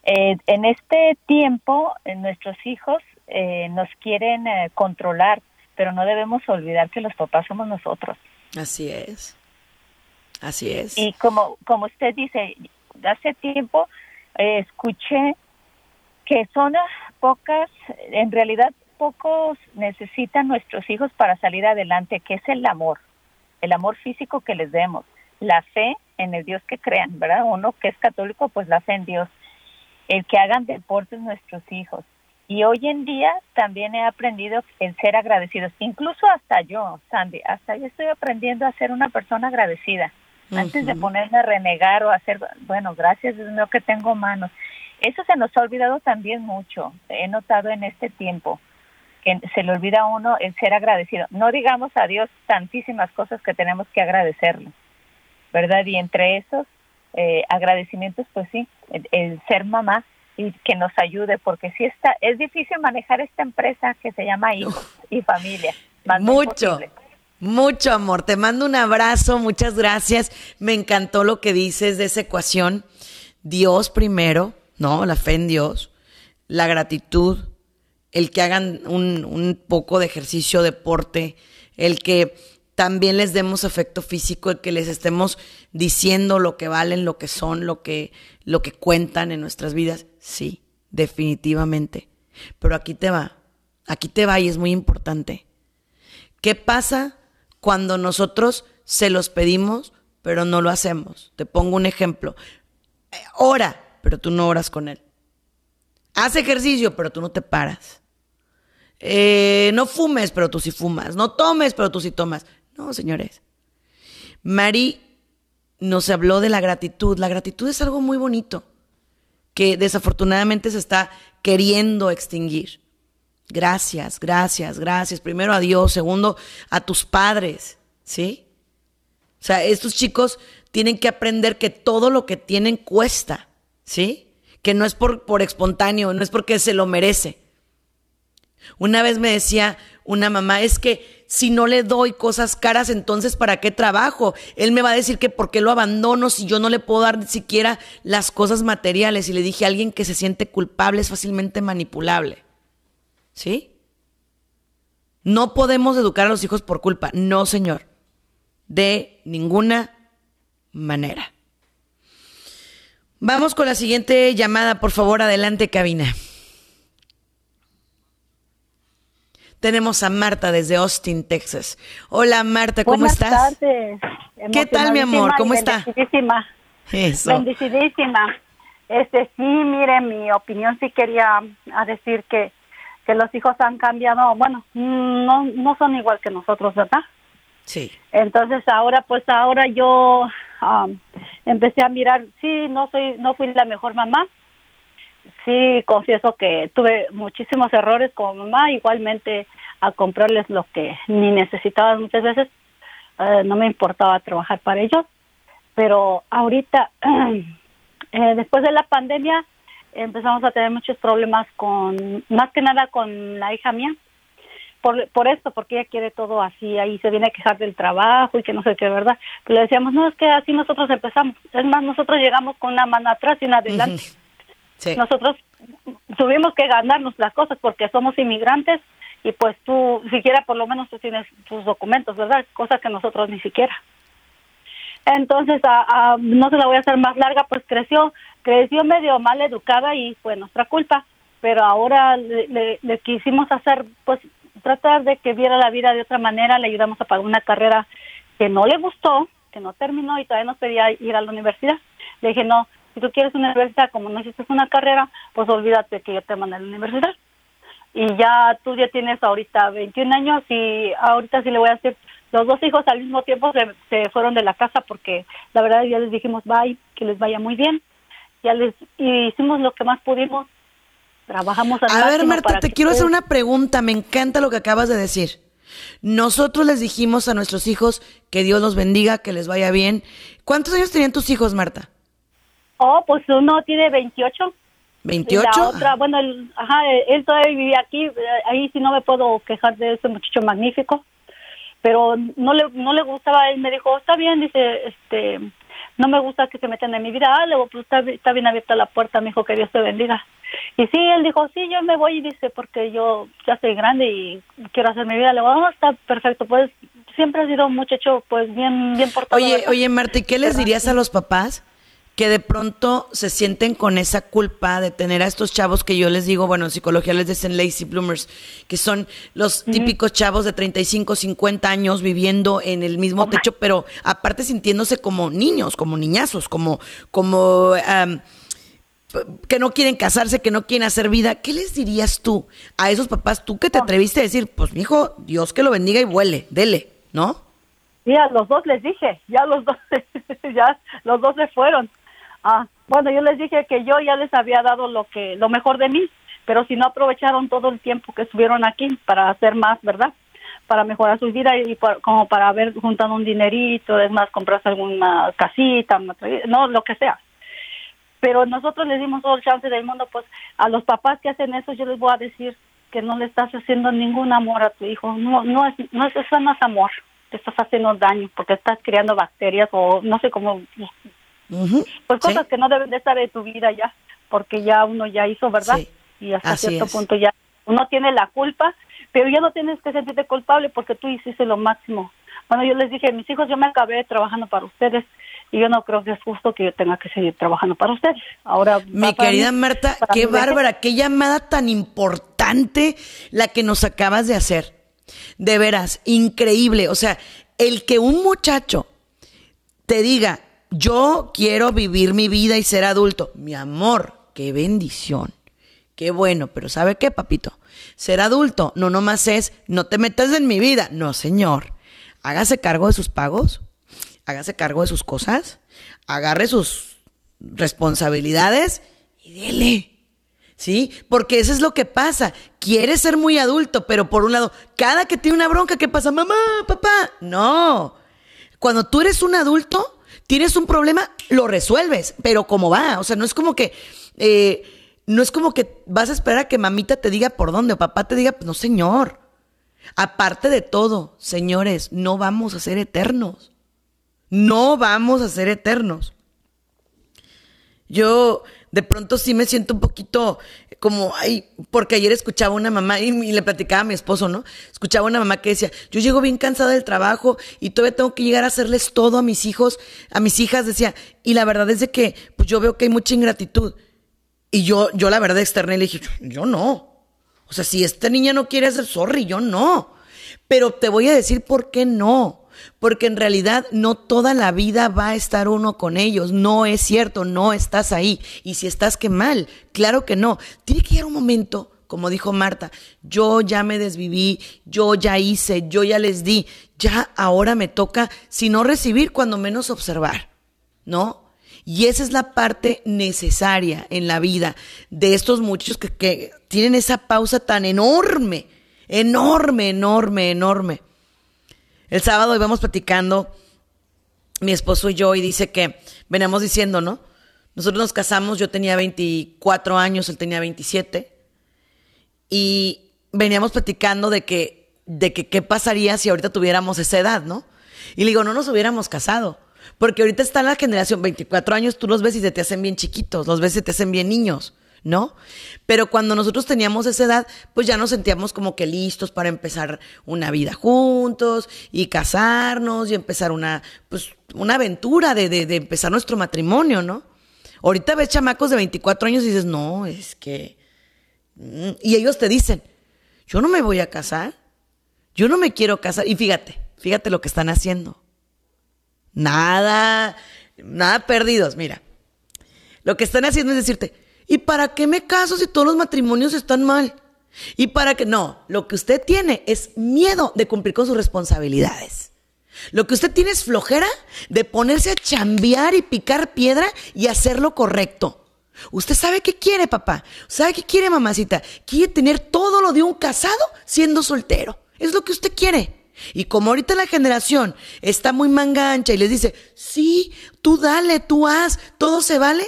Eh, en este tiempo, eh, nuestros hijos eh, nos quieren controlar, pero no debemos olvidar que los papás somos nosotros. Así es. Así es. Y como, como usted dice, hace tiempo escuché que son pocas, en realidad pocos necesitan nuestros hijos para salir adelante, que es el amor el amor físico que les demos, la fe en el Dios que crean, ¿verdad? Uno que es católico, pues la fe en Dios, el que hagan deportes nuestros hijos. Y hoy en día también he aprendido el ser agradecidos, incluso hasta yo, Sandy, hasta yo estoy aprendiendo a ser una persona agradecida. Antes de ponerme a renegar o hacer, bueno, gracias Dios mío que tengo manos. Eso se nos ha olvidado también mucho, he notado en este tiempo que se le olvida a uno el ser agradecido. No digamos a Dios tantísimas cosas que tenemos que agradecerle, ¿verdad? Y entre esos eh, agradecimientos, pues sí, el, ser mamá y que nos ayude, porque sí está, es difícil manejar esta empresa que se llama hijos y familia. Mucho. Mucho amor, te mando un abrazo, muchas gracias. Me encantó lo que dices de esa ecuación. Dios primero, ¿no? La fe en Dios, la gratitud, el que hagan un, poco de ejercicio, deporte, el que también les demos afecto físico, el que les estemos diciendo lo que valen, lo que son, lo que, lo que cuentan en nuestras vidas. Sí, definitivamente. Pero aquí te va, aquí te va y es muy importante. ¿Qué pasa cuando nosotros se los pedimos, pero no lo hacemos? Te pongo un ejemplo. Ora, pero tú no oras con él. Haz ejercicio, pero tú no te paras. Eh, no fumes, pero tú sí fumas. No tomes, pero tú sí tomas. No, señores. Mari nos habló de la gratitud. La gratitud es algo muy bonito que desafortunadamente se está queriendo extinguir. Gracias, gracias, gracias. Primero a Dios, segundo a tus padres, ¿sí? O sea, estos chicos tienen que aprender que todo lo que tienen cuesta, ¿sí? Que no es por, por espontáneo, no es porque se lo merece. Una vez me decía una mamá, es que si no le doy cosas caras, entonces ¿para qué trabajo? Él me va a decir que por qué lo abandono si yo no le puedo dar ni siquiera las cosas materiales. Y le dije a alguien que se siente culpable es fácilmente manipulable. ¿Sí? No podemos educar a los hijos por culpa. No, señor. De ninguna manera. Vamos con la siguiente llamada, por favor, adelante, cabina. Tenemos a Marta desde Austin, Texas. Hola Marta, ¿cómo Buenas estás? Tardes. ¿Qué tal, mi amor? ¿Cómo está? Bendecidísima. Eso. Bendecidísima. Este, sí, mire, mi opinión sí quería a decir que, que los hijos han cambiado, bueno, no, no son igual que nosotros, ¿verdad? Sí. Entonces ahora, pues ahora yo um, empecé a mirar, sí, no soy, no fui la mejor mamá, sí confieso que tuve muchísimos errores como mamá, igualmente a comprarles lo que ni necesitaban muchas veces, eh, no me importaba trabajar para ellos, pero ahorita, eh, después de la pandemia, empezamos a tener muchos problemas con, más que nada con la hija mía, por, por esto, porque ella quiere todo así, ahí se viene a quejar del trabajo y que no sé qué, ¿verdad? Pero le decíamos, no, es que así nosotros empezamos, es más, nosotros llegamos con una mano atrás y una adelante. Nosotros tuvimos que ganarnos las cosas porque somos inmigrantes y pues tú, siquiera por lo menos tú tienes tus documentos, ¿verdad? Cosas que nosotros ni siquiera. Entonces, a, a, no se la voy a hacer más larga, pues creció, creció medio mal educada y fue nuestra culpa, pero ahora le, le, le quisimos hacer, pues tratar de que viera la vida de otra manera, le ayudamos a pagar una carrera que no le gustó, que no terminó y todavía nos pedía ir a la universidad. Le dije, no, si tú quieres una universidad, como no hiciste una carrera, pues olvídate que yo te mando a la universidad. Y ya tú ya tienes ahorita 21 años y ahorita sí le voy a decir, los dos hijos al mismo tiempo se, se fueron de la casa porque la verdad ya les dijimos bye, que les vaya muy bien. Ya les y hicimos lo que más pudimos. Trabajamos al A ver, Marta, te quiero hacer una pregunta. Me encanta lo que acabas de decir. Nosotros les dijimos a nuestros hijos que Dios los bendiga, que les vaya bien. ¿Cuántos años tenían tus hijos, Marta? Oh, pues uno tiene 28. Y ¿28? la otra, bueno, él, ajá, él todavía vivía aquí, eh, ahí sí no me puedo quejar de ese muchacho magnífico, pero no le no le gustaba, él me dijo, está bien, dice, este, no me gusta que se metan en mi vida, ah, le digo, pues está, está bien abierta la puerta, me dijo que Dios te bendiga. Y sí, él dijo, sí, yo me voy, dice, porque yo ya soy grande y quiero hacer mi vida, le digo, ah, está perfecto, pues siempre ha sido un muchacho, pues bien, bien portado. Oye, ¿verdad? oye, Marta, ¿y qué les dirías a los papás que de pronto se sienten con esa culpa de tener a estos chavos que yo les digo, bueno, en psicología les dicen lazy bloomers, que son los típicos chavos de 35, 50 años viviendo en el mismo techo, pero aparte sintiéndose como niños, como niñazos, como, como que no quieren casarse, que no quieren hacer vida. ¿Qué les dirías tú a esos papás, tú que te atreviste a decir, pues mijo, Dios que lo bendiga y vuele, dele, ¿no? Sí, a los dos les dije, ya los dos, ya los dos se fueron. Ah, bueno, yo les dije que yo ya les había dado lo que, lo mejor de mí, pero si no aprovecharon todo el tiempo que estuvieron aquí para hacer más, ¿verdad? Para mejorar su vida y por- como para haber juntado un dinerito, es más, comprarse alguna casita, no, lo que sea. Pero nosotros les dimos todo el chance del mundo, pues a los papás que hacen eso yo les voy a decir que no le estás haciendo ningún amor a tu hijo, no, no es, no es, eso no es amor, te estás haciendo daño porque estás creando bacterias o no sé cómo, Pues sí. cosas que no deben de estar en tu vida ya, porque ya uno ya hizo, ¿verdad? Sí, Y hasta así cierto es. punto ya uno tiene la culpa, pero ya no tienes que sentirte culpable porque tú hiciste lo máximo. Bueno, yo les dije, mis hijos, yo me acabé trabajando para ustedes y yo no creo que es justo que yo tenga que seguir trabajando para ustedes. Ahora, Mi querida mí, Marta, qué bárbara, qué llamada tan importante la que nos acabas de hacer. De veras, increíble. O sea, el que un muchacho te diga, yo quiero vivir mi vida y ser adulto. Mi amor, qué bendición. Qué bueno, pero ¿sabe qué, papito? Ser adulto no nomás es, no te metas en mi vida. No, señor. Hágase cargo de sus pagos, hágase cargo de sus cosas, agarre sus responsabilidades y dele. ¿Sí? Porque eso es lo que pasa. Quiere ser muy adulto, pero por un lado, cada que tiene una bronca, ¿qué pasa? Mamá, papá. No. Cuando tú eres un adulto, tienes un problema, lo resuelves, pero como va. O sea, no es como que. eh, no es como que vas a esperar a que mamita te diga por dónde o papá te diga, no, señor. Aparte de todo, señores, no vamos a ser eternos. No vamos a ser eternos. Yo de pronto sí me siento un poquito como, ay, porque ayer escuchaba una mamá y, le platicaba a mi esposo, ¿no? Escuchaba una mamá que decía, yo llego bien cansada del trabajo y todavía tengo que llegar a hacerles todo a mis hijos, a mis hijas, decía, y la verdad es de que, pues yo veo que hay mucha ingratitud. Y yo, yo la verdad externa le dije, yo no. O sea, si esta niña no quiere hacer sorry, yo no. Pero te voy a decir por qué no porque en realidad no toda la vida va a estar uno con ellos, no es cierto, no estás ahí. Y si estás, qué mal, claro que no. Tiene que llegar un momento, como dijo Marta, yo ya me desviví, yo ya hice, yo ya les di, ya ahora me toca, si no recibir, cuando menos observar, ¿no? Y esa es la parte necesaria en la vida de estos muchachos que, que tienen esa pausa tan enorme, enorme, enorme, enorme el sábado íbamos platicando, mi esposo y yo, y dice que veníamos diciendo, ¿no? Nosotros nos casamos, yo tenía 24 años, él tenía 27, y veníamos platicando de que, de que qué pasaría si ahorita tuviéramos esa edad, ¿no? Y le digo, no nos hubiéramos casado. Porque ahorita está la generación 24 años, tú los ves y se te hacen bien chiquitos, los ves y se te hacen bien niños. ¿No? Pero cuando nosotros teníamos esa edad, pues ya nos sentíamos como que listos para empezar una vida juntos y casarnos y empezar una, pues, una aventura de, de, de empezar nuestro matrimonio, ¿no? Ahorita ves chamacos de 24 años y dices, no, es que... Mm", y ellos te dicen, yo no me voy a casar, yo no me quiero casar. Y fíjate, fíjate lo que están haciendo. Nada, nada perdidos, mira. Lo que están haciendo es decirte, ¿Y para qué me caso si todos los matrimonios están mal? ¿Y para qué? No, lo que usted tiene es miedo de cumplir con sus responsabilidades. Lo que usted tiene es flojera de ponerse a chambear y picar piedra y hacer lo correcto. Usted sabe qué quiere, papá. ¿Sabe qué quiere, mamacita? Quiere tener todo lo de un casado siendo soltero. Es lo que usted quiere. Y como ahorita la generación está muy mangancha y les dice, sí, tú dale, tú haz, todo se vale,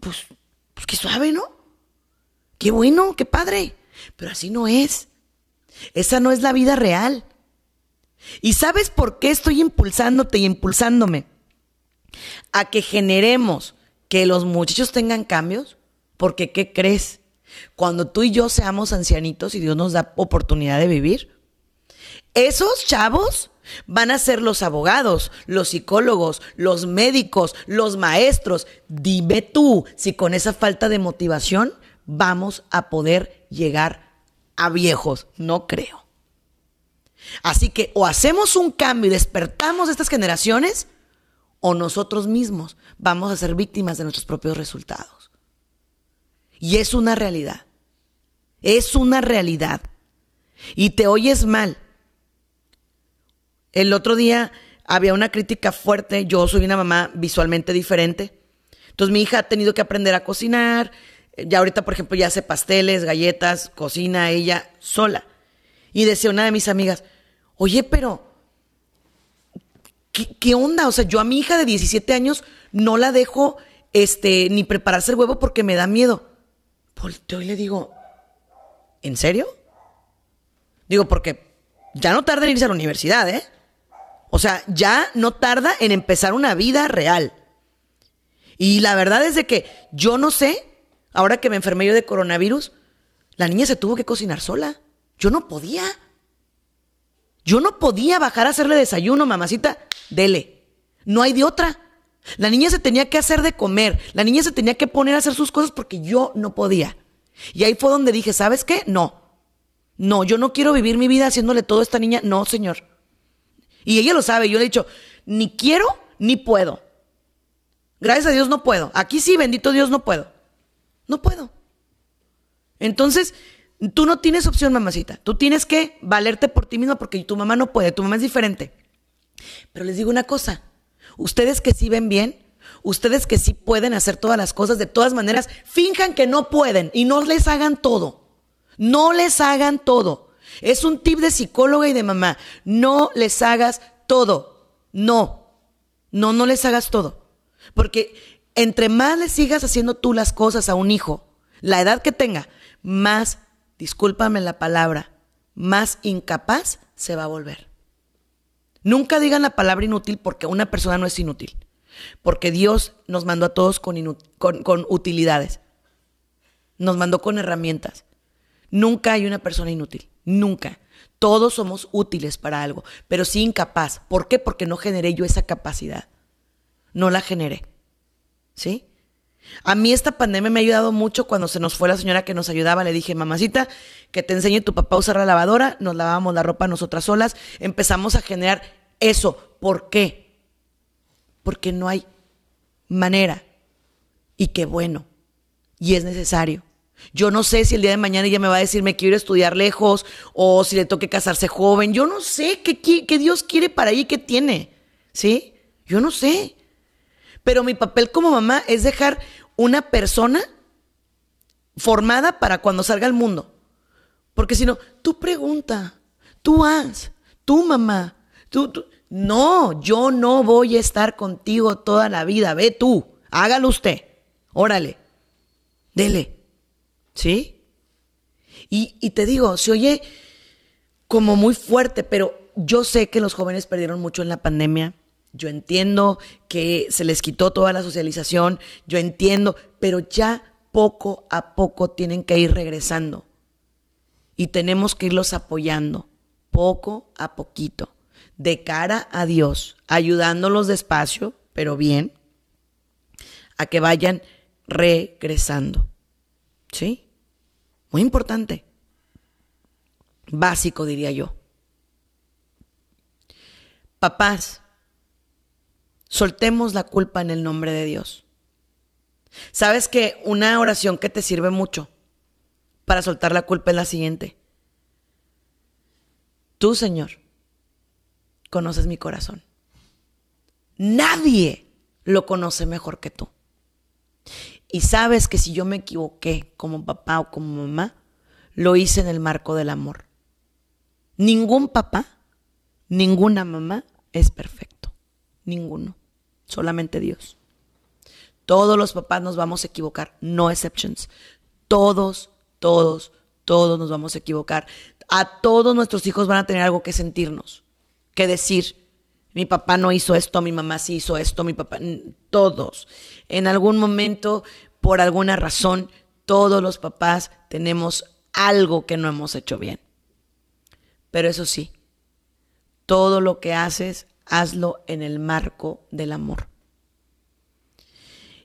pues pues qué suave, ¿no? Qué bueno, qué padre. Pero así no es. Esa no es la vida real. ¿Y sabes por qué estoy impulsándote y impulsándome? A que generemos que los muchachos tengan cambios. Porque, ¿qué crees? Cuando tú y yo seamos ancianitos y Dios nos da oportunidad de vivir, esos chavos Van a ser los abogados, los psicólogos, los médicos, los maestros. Dime tú si con esa falta de motivación vamos a poder llegar a viejos. No creo. Así que o hacemos un cambio y despertamos a estas generaciones o nosotros mismos vamos a ser víctimas de nuestros propios resultados. Y es una realidad. Es una realidad. Y te oyes mal el otro día había una crítica fuerte, yo soy una mamá visualmente diferente, entonces mi hija ha tenido que aprender a cocinar, ya ahorita por ejemplo ya hace pasteles, galletas, cocina ella sola. Y decía una de mis amigas, oye, pero, ¿qué, onda? O sea, yo a mi hija de 17 años no la dejo este, ni prepararse el huevo porque me da miedo. Volteo y le digo, ¿en serio? Digo, porque ya no tarda en irse a la universidad, ¿eh? O sea, ya no tarda en empezar una vida real. Y la verdad es de que yo no sé, ahora que me enfermé yo de coronavirus, la niña se tuvo que cocinar sola. Yo no podía. Yo no podía bajar a hacerle desayuno, mamacita. Dele. No hay de otra. La niña se tenía que hacer de comer. La niña se tenía que poner a hacer sus cosas porque yo no podía. Y ahí fue donde dije, ¿sabes qué? No. No, yo no quiero vivir mi vida haciéndole todo a esta niña. No, señor. Y ella lo sabe, yo le he dicho, ni quiero ni puedo. Gracias a Dios no puedo. Aquí sí, bendito Dios, no puedo. No puedo. Entonces, tú no tienes opción, mamacita. Tú tienes que valerte por ti misma porque tu mamá no puede, tu mamá es diferente. Pero les digo una cosa, ustedes que sí ven bien, ustedes que sí pueden hacer todas las cosas, de todas maneras, finjan que no pueden y no les hagan todo. No les hagan todo. Es un tip de psicóloga y de mamá. No les hagas todo. No. No, no les hagas todo. Porque entre más le sigas haciendo tú las cosas a un hijo, la edad que tenga, más, discúlpame la palabra, más incapaz se va a volver. Nunca digan la palabra inútil porque una persona no es inútil. Porque Dios nos mandó a todos con, con utilidades. Nos mandó con herramientas. Nunca hay una persona inútil. Nunca. Todos somos útiles para algo, pero sí incapaz. ¿Por qué? Porque no generé yo esa capacidad. No la generé. ¿Sí? A mí esta pandemia me ha ayudado mucho cuando se nos fue la señora que nos ayudaba. Le dije, mamacita, que te enseñe tu papá a usar la lavadora. Nos lavábamos la ropa nosotras solas. Empezamos a generar eso. ¿Por qué? Porque no hay manera. Y qué bueno. Y es necesario. Yo no sé si el día de mañana ella me va a decir me quiero estudiar lejos o si le toque casarse joven. Yo no sé qué, qué, Dios quiere para ahí, qué tiene. ¿Sí? Yo no sé. Pero mi papel como mamá es dejar una persona formada para cuando salga al mundo. Porque si no, tú pregunta, tú haz, tú mamá, tú, tú. No, yo no voy a estar contigo toda la vida. Ve tú, hágalo usted. Órale, dele. ¿Sí? Y, y te digo, se oye como muy fuerte, pero yo sé que los jóvenes perdieron mucho en la pandemia. Yo entiendo que se les quitó toda la socialización, yo entiendo, pero ya poco a poco tienen que ir regresando. Y tenemos que irlos apoyando, poco a poquito, de cara a Dios, ayudándolos despacio, pero bien, a que vayan regresando. ¿Sí? Muy importante. Básico, diría yo. Papás, soltemos la culpa en el nombre de Dios. Sabes que una oración que te sirve mucho para soltar la culpa es la siguiente. Tú, Señor, conoces mi corazón. Nadie lo conoce mejor que tú. Y sabes que si yo me equivoqué como papá o como mamá, lo hice en el marco del amor. Ningún papá, ninguna mamá es perfecto. Ninguno. Solamente Dios. Todos los papás nos vamos a equivocar, no exceptions. Todos, todos, todos nos vamos a equivocar. A todos nuestros hijos van a tener algo que sentirnos, que decir. Mi papá no hizo esto, mi mamá sí hizo esto, mi papá, todos. En algún momento, por alguna razón, todos los papás tenemos algo que no hemos hecho bien. Pero eso sí, todo lo que haces, hazlo en el marco del amor.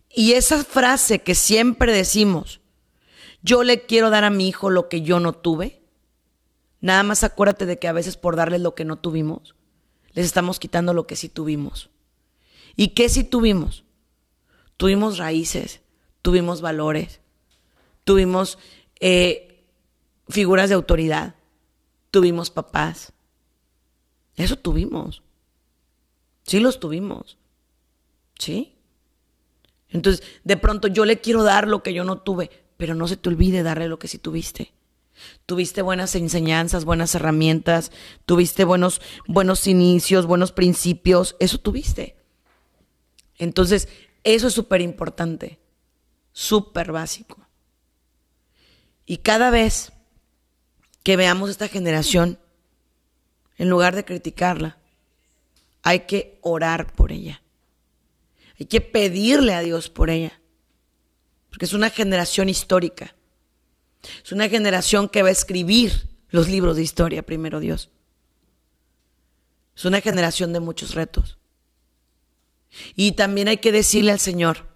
Y esa frase que siempre decimos, yo le quiero dar a mi hijo lo que yo no tuve, nada más acuérdate de que a veces por darles lo que no tuvimos, les estamos quitando lo que sí tuvimos. ¿Y qué sí tuvimos? Tuvimos raíces, tuvimos valores, tuvimos eh, figuras de autoridad, tuvimos papás. Eso tuvimos. Sí los tuvimos. ¿Sí? Entonces, de pronto yo le quiero dar lo que yo no tuve, pero no se te olvide darle lo que sí tuviste. Tuviste buenas enseñanzas, buenas herramientas, tuviste buenos, buenos inicios, buenos principios, eso tuviste. Entonces, eso es súper importante, súper básico. Y cada vez que veamos esta generación, en lugar de criticarla, hay que orar por ella. Hay que pedirle a Dios por ella. Porque es una generación histórica. Es una generación que va a escribir los libros de historia, primero Dios. Es una generación de muchos retos. Y también hay que decirle al Señor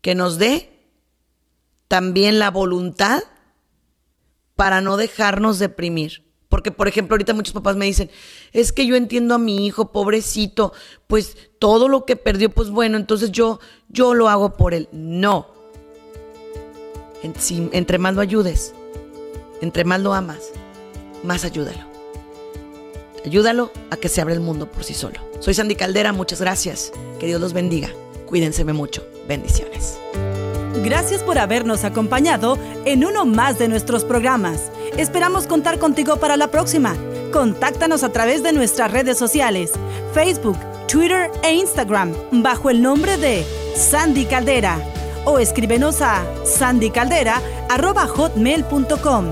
que nos dé también la voluntad para no dejarnos deprimir. Porque, por ejemplo, ahorita muchos papás me dicen, es que yo entiendo a mi hijo, pobrecito, pues todo lo que perdió, pues bueno, entonces yo, yo lo hago por él. No, entre más lo ayudes, entre más lo amas, más ayúdalo. Ayúdalo a que se abra el mundo por sí solo. Soy Sandy Caldera, muchas gracias. Que Dios los bendiga. Cuídense mucho. Bendiciones. Gracias por habernos acompañado en uno más de nuestros programas. Esperamos contar contigo para la próxima. Contáctanos a través de nuestras redes sociales, Facebook, Twitter e Instagram, bajo el nombre de Sandy Caldera o escríbenos a sandycaldera.hotmail.com.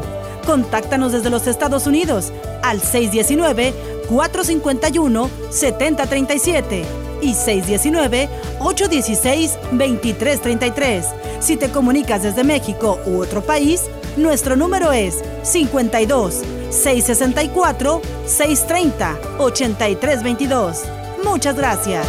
Contáctanos desde los Estados Unidos al 619-451-7037 y 619-816-2333. Si te comunicas desde México u otro país, nuestro número es 52 664 630 8322. Muchas gracias.